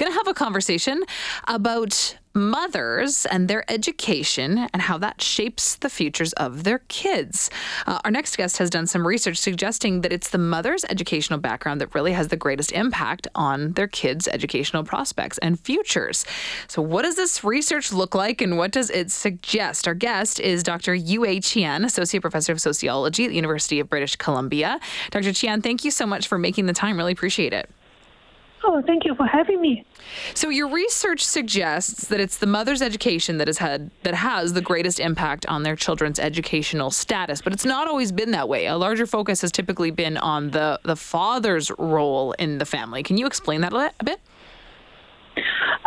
going to have a conversation about mothers and their education and how that shapes the futures of their kids. Uh, our next guest has done some research suggesting that it's the mother's educational background that really has the greatest impact on their kids' educational prospects and futures. So, what does this research look like and what does it suggest? Our guest is Dr. Yue Qian, Associate Professor of Sociology at the University of British Columbia. Dr. Qian, thank you so much for making the time. Really appreciate it. Oh, thank you for having me. So your research suggests that it's the mother's education that has had that has the greatest impact on their children's educational status, but it's not always been that way. A larger focus has typically been on the the father's role in the family. Can you explain that a bit?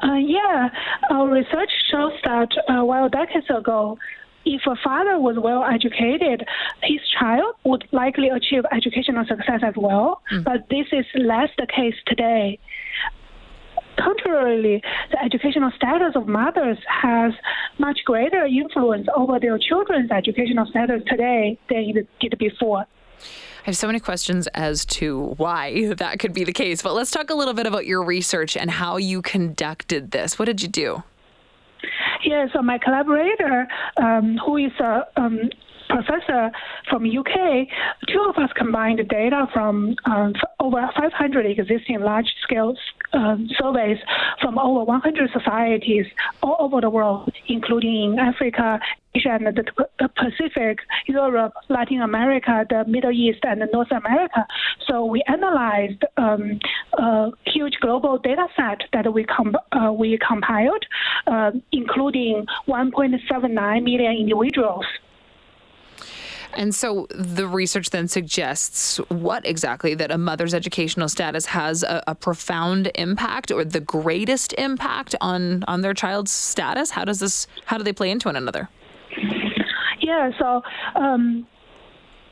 Uh, yeah, our research shows that uh, while decades ago, if a father was well educated, his child would likely achieve educational success as well. Mm. But this is less the case today. Contrarily, the educational status of mothers has much greater influence over their children's educational status today than it did before. I have so many questions as to why that could be the case, but let's talk a little bit about your research and how you conducted this. What did you do? Yeah, so my collaborator, um, who is a um, professor from UK, two of us combined data from um, over 500 existing large-scale um, surveys from over 100 societies all over the world, including in Africa, the Pacific, Europe, Latin America, the Middle East, and North America. So we analyzed um, a huge global data set that we uh, we compiled, uh, including 1.79 million individuals. And so the research then suggests what exactly that a mother's educational status has a, a, profound impact or the greatest impact on on their child's status. How does this? How do they play into one another? Yeah. So. Um,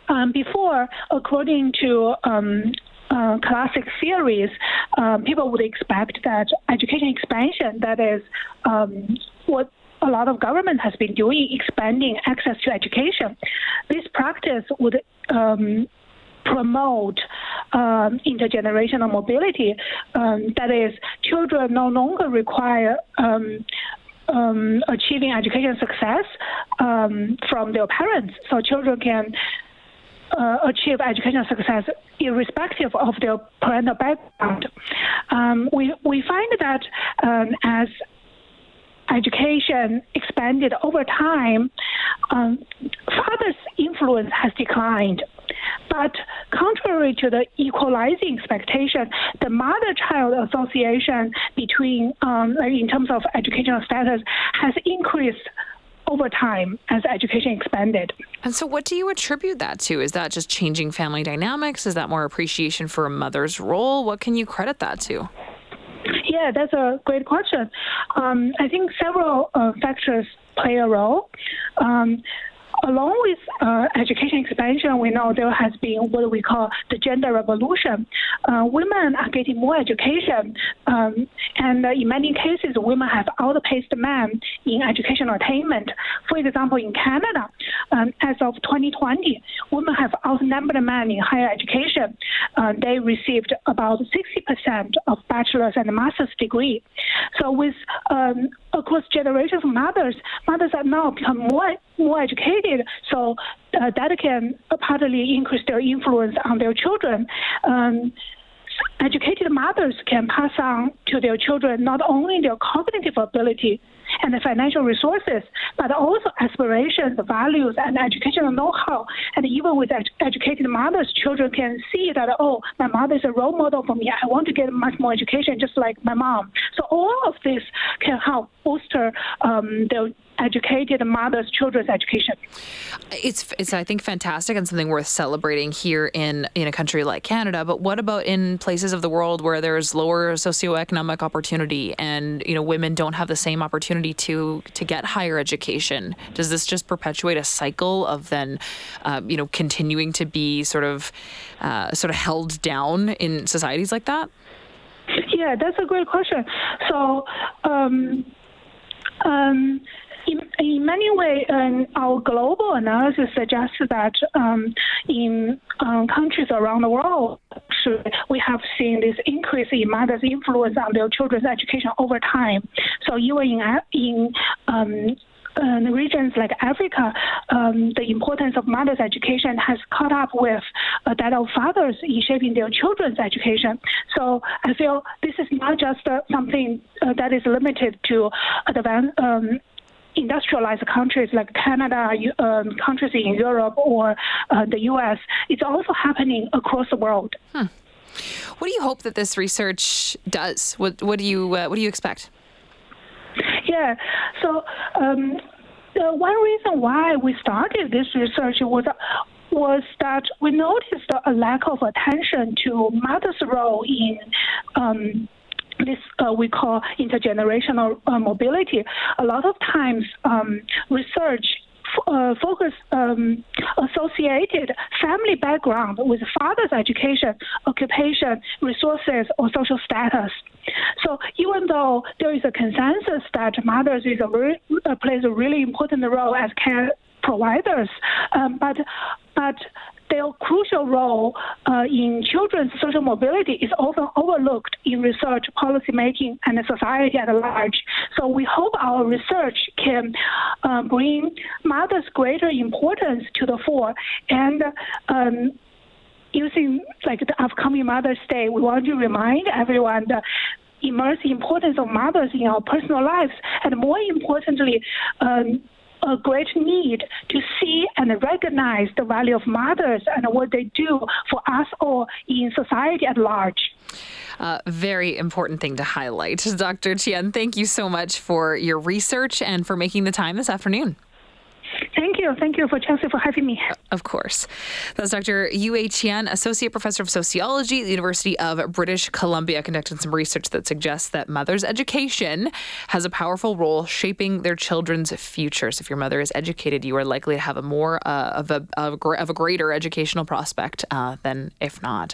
um, before, according to um, uh, classic theories, um, people would expect that education expansion, that is, um, what a lot of government has been doing, expanding access to education. This practice would um, promote um, intergenerational mobility. Um, that is, children no longer require um, um achieving education success um, from their parents, so children can. Uh, achieve educational success irrespective of their parental background. Um, we, we find that as education expanded over time, um, father's influence has declined. But contrary to the equalizing expectation, the mother-child association between, um, in terms of educational status, has increased over time as education expanded. And so, what do you attribute that to? Is that just changing family dynamics? Is that more appreciation for a mother's role? What can you credit that to? Yeah, that's a great question. Um, I think several uh, factors play a role. Um, along with uh, education expansion, we know there has been what we call the gender revolution. Uh, women are getting more education, um, and in many cases, women have outpaced men in educational attainment. For example, in Canada, um, as of 2020, women have outnumbered men in higher education. Uh, they received about 60% of bachelor's and master's degree. So with um, across generations of mothers, mothers are now become more more educated, so uh, that can partly increase their influence on their children. Um, educated mothers can pass on to their children not only their cognitive ability and the financial resources, but also aspirations, values, and educational know-how. And even with ed- educated mothers, children can see that, oh, my mother is a role model for me. I want to get much more education just like my mom. So all of this can help bolster um, their educated mothers' children's education. It's it's I think fantastic and something worth celebrating here in in a country like Canada. But what about in places of the world where there's lower socioeconomic opportunity and you know women don't have the same opportunity to to get higher education? Does this just perpetuate a cycle of then uh, you know continuing to be sort of uh, sort of held down in societies like that? Yeah, that's a great question. So. Um, um, in, in many ways, um, our global analysis suggests that um, in um, countries around the world, we have seen this increase in mothers' influence on their children's education over time. So even in in um, uh, regions like Africa, um, the importance of mothers' education has caught up with uh, that of fathers in shaping their children's education. So I feel this is not just uh, something uh, that is limited to advanced. Um, industrialized countries like Canada, um, countries in Europe, or uh, the U.S. It's also happening across the world. Hmm. What do you hope that this research does? What, what do you uh, what do you expect? Yeah. So um, the one reason why we started this research was was that we noticed a lack of attention to mother's role in um, this uh, we call intergenerational uh, mobility. A lot of times, um, research uh, focus um, associated family background with father's education, occupation, resources, or social status. So even though there is a consensus that mothers is a very, uh, plays a really important role as care providers, um, but but their crucial role uh, in children's social mobility is often overlooked in research, policymaking, and society at large. So we hope our research can uh, bring mothers' greater importance to the fore and um, using like the upcoming Mother's Day, we want to remind everyone the immense importance of mothers in our personal lives, and more importantly, um, a great need to see and recognize the value of mothers and what they do for us all in society at large. Uh, very important thing to highlight. Dr. Qian, thank you so much for your research and for making the time this afternoon. Thank you. Thank you for Chelsea for having me. Of course. That's Dr. Yue Qian, Associate Professor of Sociology at the University of British Columbia, conducting some research that suggests that mother's education has a powerful role shaping their children's futures. If your mother is educated, you are likely to have a more uh, of, a, of, a, of a greater educational prospect uh, than if not.